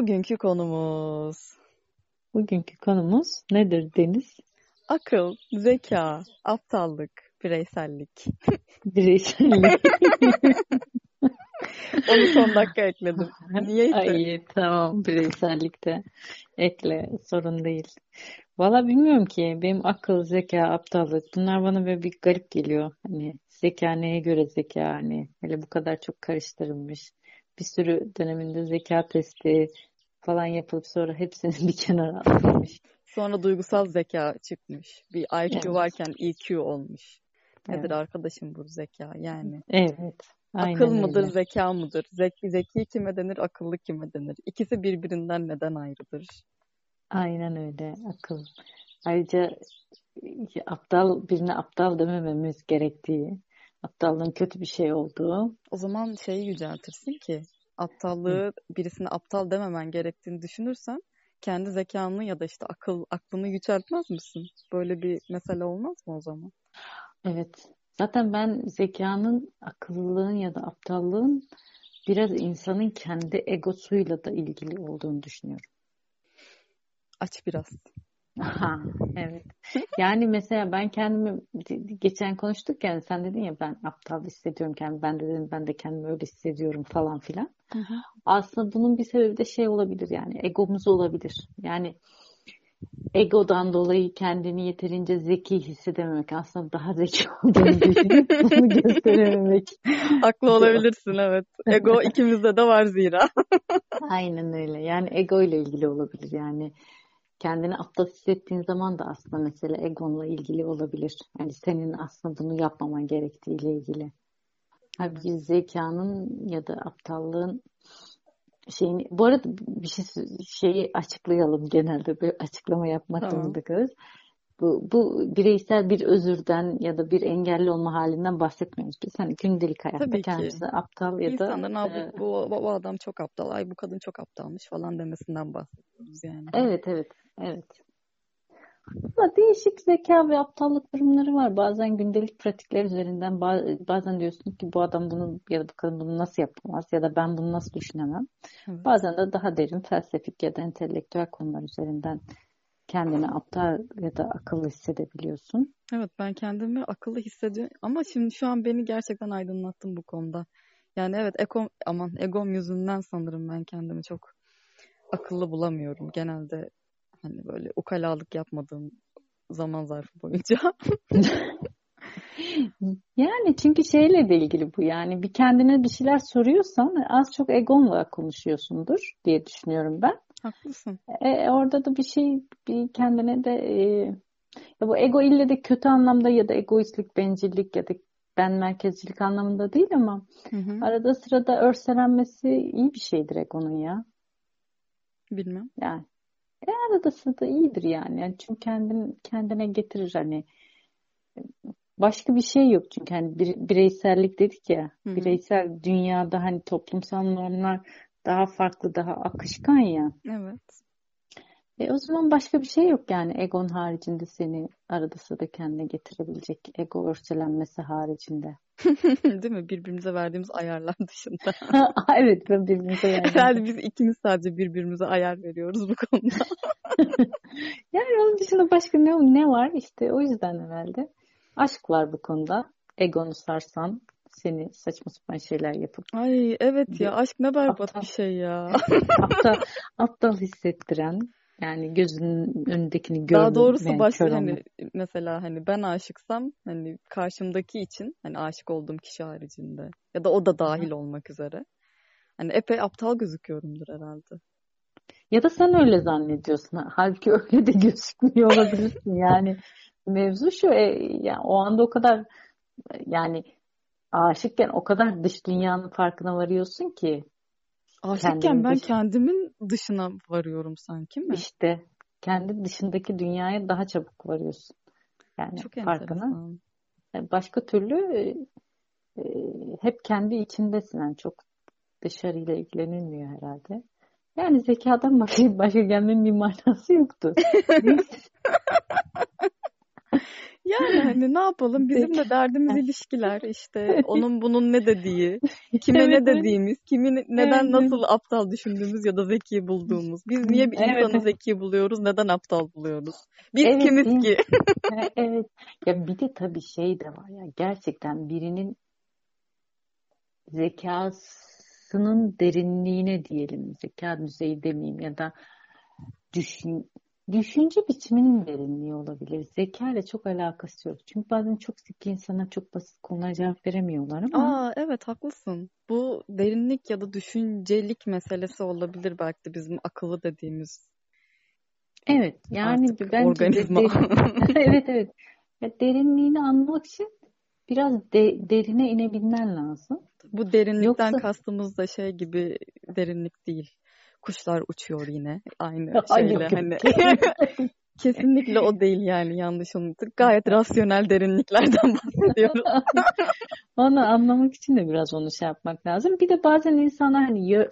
Bugünkü konumuz Bugünkü konumuz nedir Deniz? akıl, zeka, aptallık, bireysellik. Bireysellik. Onu son dakika ekledim. Niyeyse. Ay tamam bireysellikte ekle sorun değil. Valla bilmiyorum ki benim akıl, zeka, aptallık bunlar bana böyle bir garip geliyor. Hani zeka neye göre zeka hani hele bu kadar çok karıştırılmış. Bir sürü döneminde zeka testi falan yapılıp sonra hepsini bir kenara atılmış. Sonra duygusal zeka çıkmış. Bir IQ Evet. varken EQ olmuş. Nedir Evet. arkadaşım bu zeka yani? Evet. Aynen Akıl mıdır, öyle. zeka mıdır? Zeki, zeki kime denir, akıllı kime denir? İkisi birbirinden neden ayrıdır? Aynen öyle akıl. Ayrıca aptal birine aptal demememiz gerektiği, aptallığın kötü bir şey olduğu. O zaman şeyi yüceltirsin ki aptallığı birisine aptal dememen gerektiğini düşünürsen kendi zekanı ya da işte akıl aklını yüceltmez misin? Böyle bir mesele olmaz mı o zaman? Evet. Zaten ben zekanın, akıllılığın ya da aptallığın biraz insanın kendi egosuyla da ilgili olduğunu düşünüyorum. Aç biraz. Aha, evet. Yani mesela ben kendimi geçen konuştuk yani sen dedin ya ben aptal hissediyorum kendimi. Ben de dedim ben de kendimi öyle hissediyorum falan filan. Aslında bunun bir sebebi de şey olabilir yani egomuz olabilir. Yani egodan dolayı kendini yeterince zeki hissedememek aslında daha zeki olduğunu düşünüp bunu gösterememek. Haklı olabilirsin evet. Ego ikimizde de var zira. Aynen öyle. Yani ego ile ilgili olabilir. Yani kendini aptal hissettiğin zaman da aslında mesela egonla ilgili olabilir. Yani senin aslında bunu yapmaman gerektiğiyle ilgili. Halbuki zekanın ya da aptallığın şeyini bu arada bir şey şeyi açıklayalım genelde bir açıklama yapmak Tamam. zorunda kalırız. Bu, bu bireysel bir özürden ya da bir engelli olma halinden bahsetmiyoruz. Biz hani gündelik hayatta Tabii ki. kendimizi aptal ya da İnsanların "Aa, e, bu, bu, bu adam çok aptal, ay bu kadın çok aptalmış falan demesinden bahsediyoruz yani. Evet evet evet. Ama değişik zeka ve aptallık durumları var. Bazen gündelik pratikler üzerinden ba- bazen diyorsun ki bu adam bunu ya da bu kadın bunu nasıl yapamaz ya da ben bunu nasıl düşünemem. Evet. Bazen de daha derin felsefik ya da entelektüel konular üzerinden kendini aptal ya da akıllı hissedebiliyorsun. Evet ben kendimi akıllı hissediyorum ama şimdi şu an beni gerçekten aydınlattın bu konuda. Yani evet ego, aman egom yüzünden sanırım ben kendimi çok akıllı bulamıyorum. Genelde hani böyle ukalalık yapmadığım zaman zarfı boyunca. Yani çünkü şeyle de ilgili bu yani bir kendine bir şeyler soruyorsan az çok egonla konuşuyorsundur diye düşünüyorum ben. Haklısın. E, orada da bir şey bir kendine de e, ya bu ego ille de kötü anlamda ya da egoistlik, bencillik ya da ben merkezcilik anlamında değil ama Hı hı. arada sırada örselenmesi iyi bir şeydir egonun ya. Bilmem. Yani e, arada sırada iyidir yani. yani çünkü kendin kendine getirir hani başka bir şey yok çünkü hani bir, bireysellik dedik ya Hı hı. bireysel dünyada hani toplumsal normlar daha farklı daha akışkan ya. Evet. E o zaman başka bir şey yok yani egon haricinde seni arada sırada kendine getirebilecek ego örselenmesi haricinde. Değil mi? Birbirimize verdiğimiz ayarlar dışında. Evet ve birbirimize yardım. Herhalde biz ikimiz sadece birbirimize ayar veriyoruz bu konuda. Yani onun dışında başka ne, ne var işte o yüzden herhalde. Aşk var bu konuda. Egonu sarsan seni saçma sapan şeyler yapıp Ay evet ya aşk ne berbat aptal bir şey ya. aptal, aptal hissettiren yani gözünün önündekini Daha doğrusu görmeyen başka hani olmak. mesela hani ben aşıksam hani karşımdaki için hani aşık olduğum kişi haricinde ya da o da dahil olmak üzere. Hani epey aptal gözüküyorumdur herhalde. Ya da sen öyle zannediyorsun. Halbuki öyle de gözükmüyor olabilirsin. Yani mevzu şu e, yani o anda o kadar yani aşıkken o kadar dış dünyanın farkına varıyorsun ki Aşıkken kendini ben dış kendimin dışına varıyorum sanki mi? işte kendi dışındaki dünyaya daha çabuk varıyorsun. Yani Çok farkına. enteresan. E, Başka türlü e, e, hep kendi içindesin. Yani çok dışarıyla ilgilenilmiyor herhalde. Yani zekadan başka, başka gelmenin bir manası yoktu. Yani hani ne yapalım? Bizim de derdimiz ilişkiler işte. Onun bunun ne dediği, kime evet, ne dediğimiz, kimi neden evet. nasıl aptal düşündüğümüz ya da zeki bulduğumuz. Biz niye bir evet. insanı zeki buluyoruz, neden aptal buluyoruz? Biz evet, kimiz ki? evet. Ya bir de tabii şey de var ya gerçekten birinin zekasının derinliğine diyelim, zeka düzeyi demeyeyim ya da düşün, düşünce biçiminin derinliği olabilir. Zeka ile çok alakası yok. Çünkü bazen çok zeki insana çok basit konulara cevap veremiyorlar ama. Aa evet haklısın. Bu derinlik ya da düşüncelik meselesi olabilir belki de bizim akıllı dediğimiz. Evet yani bence organizma. De, evet evet. Ya derinliğini anlamak için biraz de, derine inebilmen lazım. Bu derinlikten Yoksa... kastımız da şey gibi derinlik değil. Kuşlar uçuyor yine aynı şeyle hani. Kesinlikle o değil yani yanlış anladık. Gayet rasyonel derinliklerden bahsediyoruz. onu anlamak için de biraz onu şey yapmak lazım. Bir de bazen insanlar hani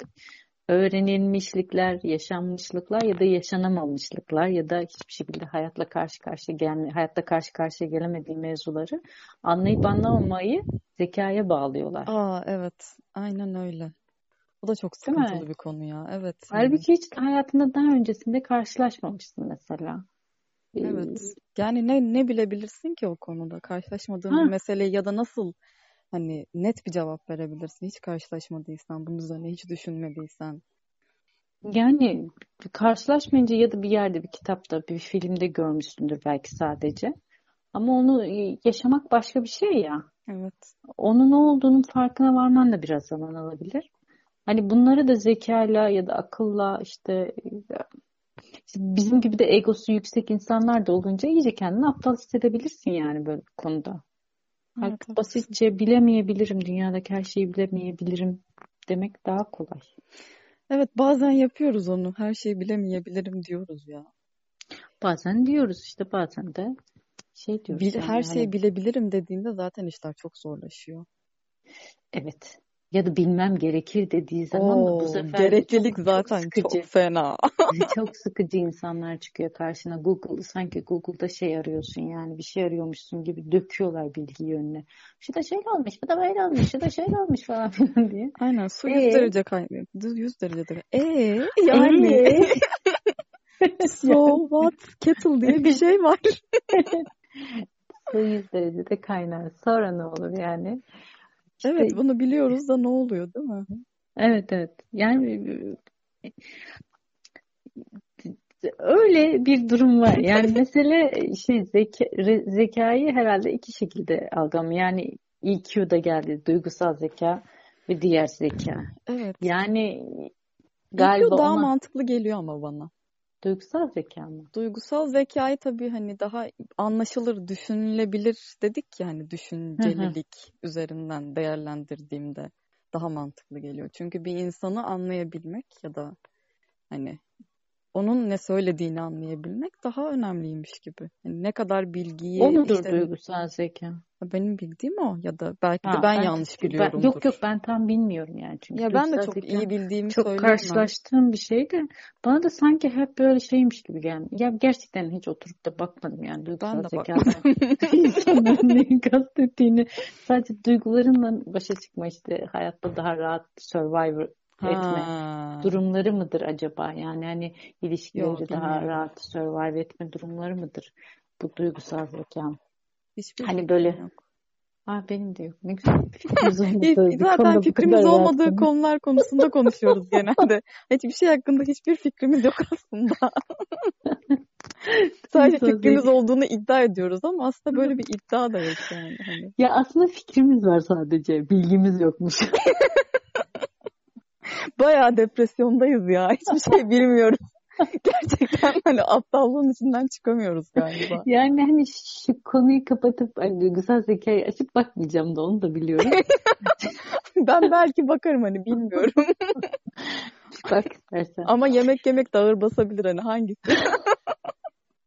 öğrenilmişlikler, yaşanmışlıklar ya da yaşanamamışlıklar ya da hiçbir şekilde hayatla karşı karşıya gelme, hayatta karşı karşıya gelemediği mevzuları anlayıp anlamamayı zekaya bağlıyorlar. Aa evet. Aynen öyle. O da çok sıkıntılı bir konu ya. Evet. Halbuki hiç hayatında daha öncesinde karşılaşmamışsın mesela. Evet. Yani ne ne bilebilirsin ki o konuda? Karşılaşmadığın ha. bir meseleyi ya da nasıl hani net bir cevap verebilirsin hiç karşılaşmadıysan, bunun üzerine hiç düşünmediysen. Yani karşılaşmayınca ya da bir yerde bir kitapta, bir filmde görmüşsündür belki sadece. Ama onu yaşamak başka bir şey ya. Evet. Onun ne olduğunun farkına varman da biraz zaman alabilir. Hani bunları da zekayla ya da akılla işte, işte bizim gibi de egosu yüksek insanlar da olunca iyice kendini aptal hissedebilirsin yani böyle konuda. Evet, basitçe bilemeyebilirim, dünyadaki her şeyi bilemeyebilirim demek daha kolay. Evet bazen yapıyoruz onu. Her şeyi bilemeyebilirim diyoruz ya. Bazen diyoruz işte bazen de şey diyoruz. Bil, yani, her şeyi hani... bilebilirim dediğinde zaten işler çok zorlaşıyor. Evet ya da bilmem gerekir dediği zaman Oo, bu sefer gereklilik çok, zaten çok, sıkıcı. çok fena. çok sıkıcı insanlar çıkıyor karşına. Google sanki Google'da şey arıyorsun yani bir şey arıyormuşsun gibi döküyorlar bilgiyi önüne. Şu da şöyle olmuş, bu da böyle olmuş, şu da şöyle olmuş falan diye. Aynen su ee? 100 derece kaynıyor. 100 derecede. Eee yani. Ee? so what kettle diye bir şey var. su 100 derecede kaynar. Sonra ne olur yani? İşte, evet bunu biliyoruz da ne oluyor değil mi? Evet evet. Yani öyle bir durum var. Yani mesele şey zeka, zekayı herhalde iki şekilde algam. Yani EQ da geldi. Duygusal zeka ve diğer zeka. Evet. Yani galiba EQ daha ona... mantıklı geliyor ama bana. Duygusal zeka mı? Duygusal zekayı tabii hani daha anlaşılır, düşünülebilir dedik ya hani düşüncelilik üzerinden değerlendirdiğimde daha mantıklı geliyor. Çünkü bir insanı anlayabilmek ya da hani onun ne söylediğini anlayabilmek daha önemliymiş gibi. Yani ne kadar bilgiyi... O mudur işte, duygusal zeka? Benim bildiğim o ya da belki ha, de ben, ben yanlış biliyorum. Yok yok ben tam bilmiyorum yani. Çünkü ya ben de çok iyi bildiğimi çok söyleyemem. karşılaştığım bir şey de bana da sanki hep böyle şeymiş gibi geldi. Ya gerçekten hiç oturup da bakmadım yani duygusal ben de zekadan. insanların neyi kastettiğini sadece duygularınla başa çıkma işte hayatta daha rahat survivor etme ha. durumları mıdır acaba? Yani hani ilişkileri Yok, daha bilmiyorum. rahat survive etme durumları mıdır? Bu duygusal zeka. Hiçbir hani böyle yok. Aa, benim de yok. Ne güzel fikrimiz Zaten fikrimiz olmadığı rahatsın. konular konusunda konuşuyoruz genelde. Hiçbir şey hakkında hiçbir fikrimiz yok aslında. Sadece fikrimiz olduğunu iddia ediyoruz ama aslında böyle bir iddia da yok yani. Hani. Ya aslında fikrimiz var sadece. Bilgimiz yokmuş. Bayağı depresyondayız ya. Hiçbir şey bilmiyoruz. Gerçekten hani aptallığın içinden çıkamıyoruz galiba. Yani hani şu konuyu kapatıp hani duygusal zekayı açıp bakmayacağım da onu da biliyorum. ben belki bakarım hani bilmiyorum. Bak istersen. Ama yemek yemek de ağır basabilir hani hangisi?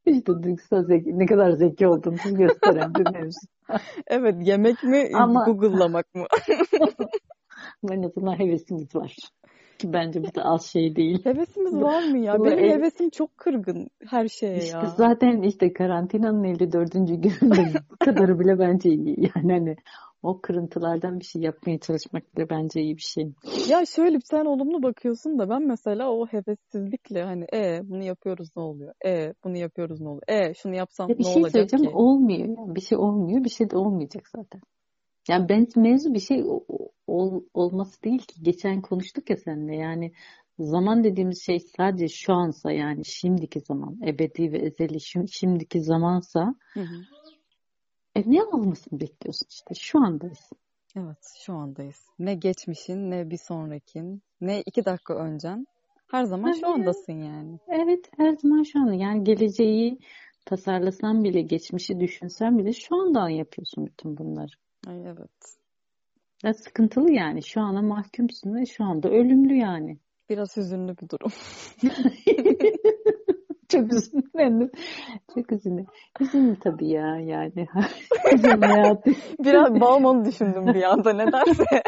İşte duygusal zeki, ne kadar zeki olduğunu gösteren bir mevzu. evet yemek mi Ama... Google'lamak mı? en azından hevesimiz var. Ki bence bu da az şey değil. Hevesimiz var mı ya? Benim hevesim çok kırgın her şeye işte ya. Zaten işte karantinanın 54. gününde bu kadarı bile bence iyi. Yani hani o kırıntılardan bir şey yapmaya çalışmak bile bence iyi bir şey. Ya şöyle sen olumlu bakıyorsun da ben mesela o hevessizlikle hani e bunu yapıyoruz ne oluyor? E bunu yapıyoruz ne oluyor? E şunu yapsam ya ne şey olacak ki? Olmuyor. Yani bir şey olmuyor. Bir şey de olmayacak zaten. Yani ben mevzu bir şey ol, olması değil ki. Geçen konuştuk ya seninle yani zaman dediğimiz şey sadece şu ansa yani şimdiki zaman ebedi ve ezeli şimdiki zamansa hı hı. E ne olmasını bekliyorsun işte şu andayız. Evet şu andayız. Ne geçmişin ne bir sonrakin ne iki dakika öncen her zaman şu andasın yani. Evet her zaman şu anda yani geleceği tasarlasan bile geçmişi düşünsen bile şu andan yapıyorsun bütün bunları. Ay evet. Ya sıkıntılı yani şu ana mahkumsun ve şu anda ölümlü yani. Biraz hüzünlü bir durum. Çok üzüldüm. Çok üzüldüm. Hüzünlü tabii ya yani. Hüzün hayatı. Biraz Bağman'ı düşündüm bir anda nedense.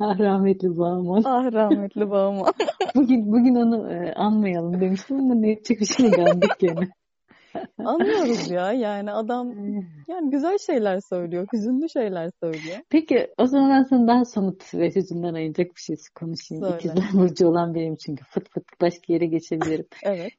ah rahmetli Bağman. Ah rahmetli Bağman. bugün bugün onu e, anmayalım demiştim ama ne yapacak bir şey geldik yani. Anlıyoruz ya yani adam yani güzel şeyler söylüyor, hüzünlü şeyler söylüyor. Peki o zaman sana daha somut ve hüzünden ayıracak bir şey konuşayım. Söyle. İkizler Burcu olan benim çünkü fıt fıt başka yere geçebilirim. evet.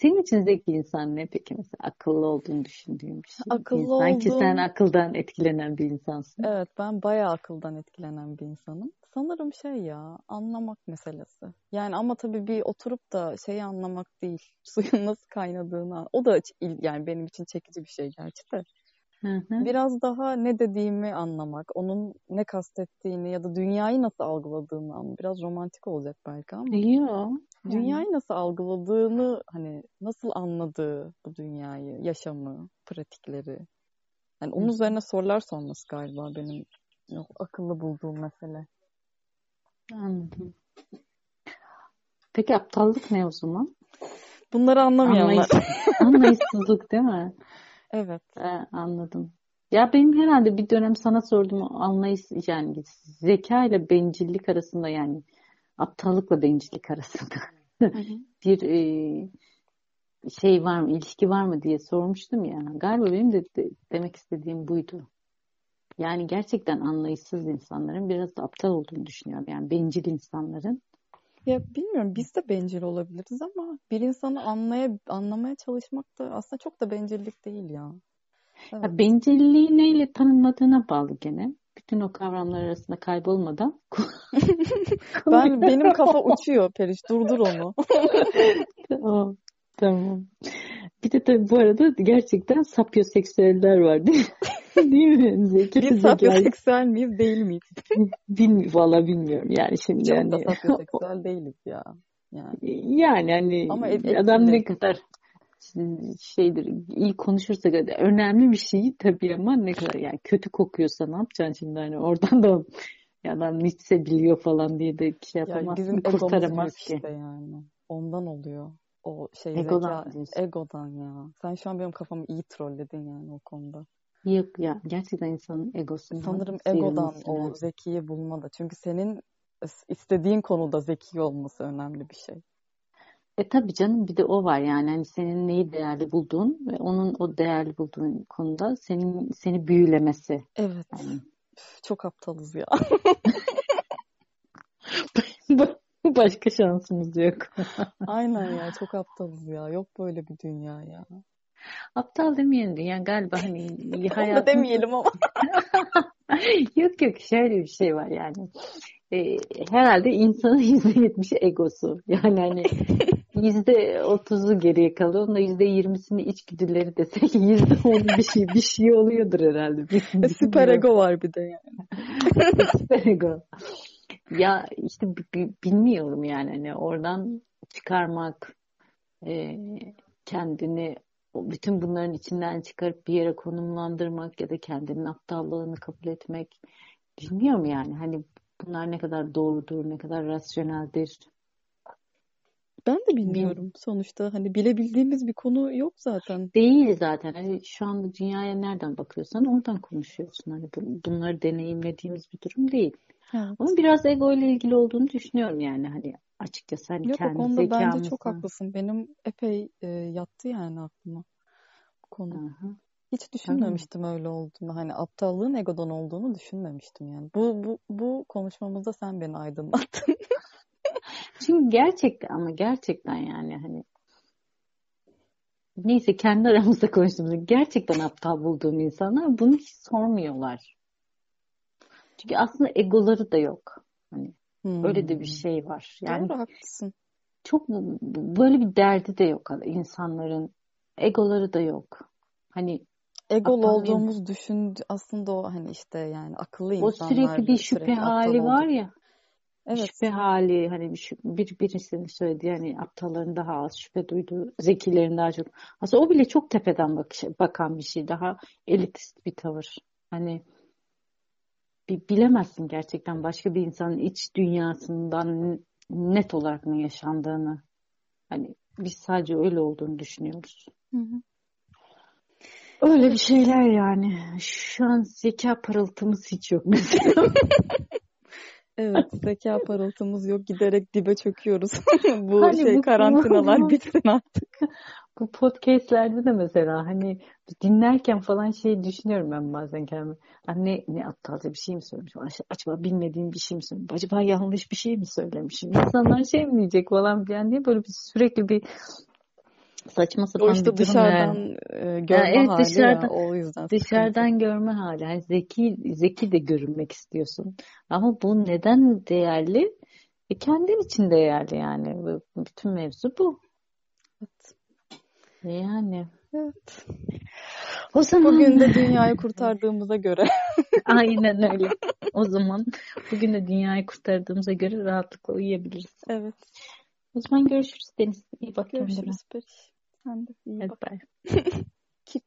Senin için zeki insan ne peki mesela akıllı olduğunu düşündüğün bir şey? Akıllı insan olduğum... ki sen akıldan etkilenen bir insansın. Evet ben bayağı akıldan etkilenen bir insanım. Sanırım şey ya anlamak meselesi. Yani ama tabii bir oturup da şeyi anlamak değil. Suyun nasıl kaynadığını. O da yani benim için çekici bir şey gerçi de. Hı hı. Biraz daha ne dediğimi anlamak, onun ne kastettiğini ya da dünyayı nasıl algıladığını anlamak. Biraz romantik olacak belki ama. Yok. Dünyayı nasıl algıladığını, hani nasıl anladığı bu dünyayı, yaşamı, pratikleri. Yani onun üzerine sorular sorması galiba benim yok, akıllı bulduğum mesele. Anladım. Peki aptallık ne o zaman? Bunları anlamayanlar. Anlayış, anlayışsızlık değil mi? Evet. Ee, anladım. Ya benim herhalde bir dönem sana sorduğum anlayış yani zeka ile bencillik arasında yani aptallıkla bencillik arasında bir e, şey var mı, ilişki var mı diye sormuştum ya. Galiba benim de, de demek istediğim buydu. Yani gerçekten anlayışsız insanların biraz da aptal olduğunu düşünüyorum. Yani bencil insanların. Ya bilmiyorum biz de bencil olabiliriz ama bir insanı anlaya, anlamaya çalışmak da aslında çok da bencillik değil ya. Evet. ya bencilliği neyle tanımladığına bağlı gene. Bütün o kavramlar arasında kaybolmadan. ben benim kafa uçuyor Periş. Durdur onu. tamam. Tamam. Bir de tabii bu arada gerçekten sapyoseksüeller var değil mi? değil mi? Zeki, Biz sapyoseksüel miyiz değil miyiz? Bil, Valla bilmiyorum yani şimdi. Çok yani. da sapyoseksüel değiliz ya. Yani, yani hani Ama adam ne kadar şeydir iyi konuşursak önemli bir şey tabii ama ne kadar yani kötü kokuyorsa ne yapacaksın şimdi hani oradan da ya adam Nietzsche biliyor falan diye de şey yapamazsın yani bizim kurtaramaz ki. Işte yani. Ondan oluyor. O şey egodan zeka, egodan ya. Sen şu an benim kafamı iyi trolledin yani o konuda. Yok ya gerçekten insanın egosundan Sanırım egodan o zekiyi bulmada. Çünkü senin istediğin konuda zeki olması önemli bir şey. E tabii canım bir de o var yani hani senin neyi değerli bulduğun ve onun o değerli bulduğun konuda senin seni büyülemesi. Evet. Yani. Çok aptalız ya. Başka şansımız yok. Aynen ya çok aptalız ya. Yok böyle bir dünya ya. Aptal demeyelim yani galiba hani hayatın... da demeyelim ama. yok yok şöyle bir şey var yani. Ee, herhalde insanın yüzde yetmişi egosu. Yani hani yüzde otuzu geriye kalıyor. Onda yüzde yirmisini içgüdüleri desek yüzde on bir şey bir şey oluyordur herhalde. Süper ego var bir de yani. Süper ego. Ya işte bilmiyorum yani hani oradan çıkarmak e, kendini bütün bunların içinden çıkarıp bir yere konumlandırmak ya da kendinin aptallığını kabul etmek bilmiyorum yani hani bunlar ne kadar doğrudur ne kadar rasyoneldir ben de bilmiyorum Bil- sonuçta. Hani bilebildiğimiz bir konu yok zaten. Değil zaten. Hani şu anda dünyaya nereden bakıyorsan oradan konuşuyorsun. Hani bunları deneyimlediğimiz bir durum değil. Evet. Ama biraz ego ile ilgili olduğunu düşünüyorum yani. Hani açıkçası. Hani Yok o kendi konuda bence zekamızla. çok haklısın. Benim epey e, yattı yani aklıma bu konu. Hı. Hiç düşünmemiştim öyle olduğunu. Hani aptallığın egodan olduğunu düşünmemiştim yani. Bu bu bu konuşmamızda sen beni aydınlattın. Çünkü gerçekten ama gerçekten yani hani neyse kendi aramızda konuştuğumuzda gerçekten aptal bulduğum insanlar bunu hiç sormuyorlar. Çünkü aslında egoları da yok. Hani öyle de bir Hmm. şey var. Yani Doğru haklısın. çok böyle bir derdi de yok insanların. Egoları da yok. Hani aptal olduğumuz düşündü aslında o hani işte yani akıllı o insanlar sürekli bir şüphe sürekli hali var ya. Evet. Şüphe hali hani bir, birisinin söylediği hani aptalların daha az şüphe duyduğu, zekilerin daha çok. Aslında o bile çok tepeden bakış, bakan bir şey. Daha elitist bir tavır. Hani bilemezsin gerçekten başka bir insanın iç dünyasından net olarak ne yaşandığını. Hani biz sadece öyle olduğunu düşünüyoruz. Hı hı. Öyle bir şeyler yani. Şu an zeka parıltımız hiç yok mesela. Evet, zeka parıltımız yok. Giderek dibe çöküyoruz. Bu Hani şey bu- karantinalar bu- bitsin artık. Bu podcastlerde de mesela hani dinlerken falan şey düşünüyorum ben bazen kendime. Anne ne aptalca bir şey mi söylemişim? Ac- Acaba bilmediğim bir şey mi söylemişim? Acaba yanlış bir şey mi söylemişim? İnsanlar şey mi diyecek falan filan diye böyle bir sürekli bir saçma O sapan işte bir durum dışarıdan yani. e, görme evet, hali dışarıdan- ya o yüzden sıkıntı. Dışarıdan görme hali. Yani zeki zeki de görünmek istiyorsun. Ama bu neden değerli? E kendin için değerli yani. Bütün mevzu bu. Evet. Yani. Evet. O zaman Bugün de dünyayı kurtardığımıza göre Aynen öyle. O zaman bugün de dünyayı kurtardığımıza göre rahatlıkla uyuyabiliriz. evet. O zaman görüşürüz Deniz. İyi bak kendine. Görüşürüz Periş. Sen de iyi Hadi bak. bay. Kip.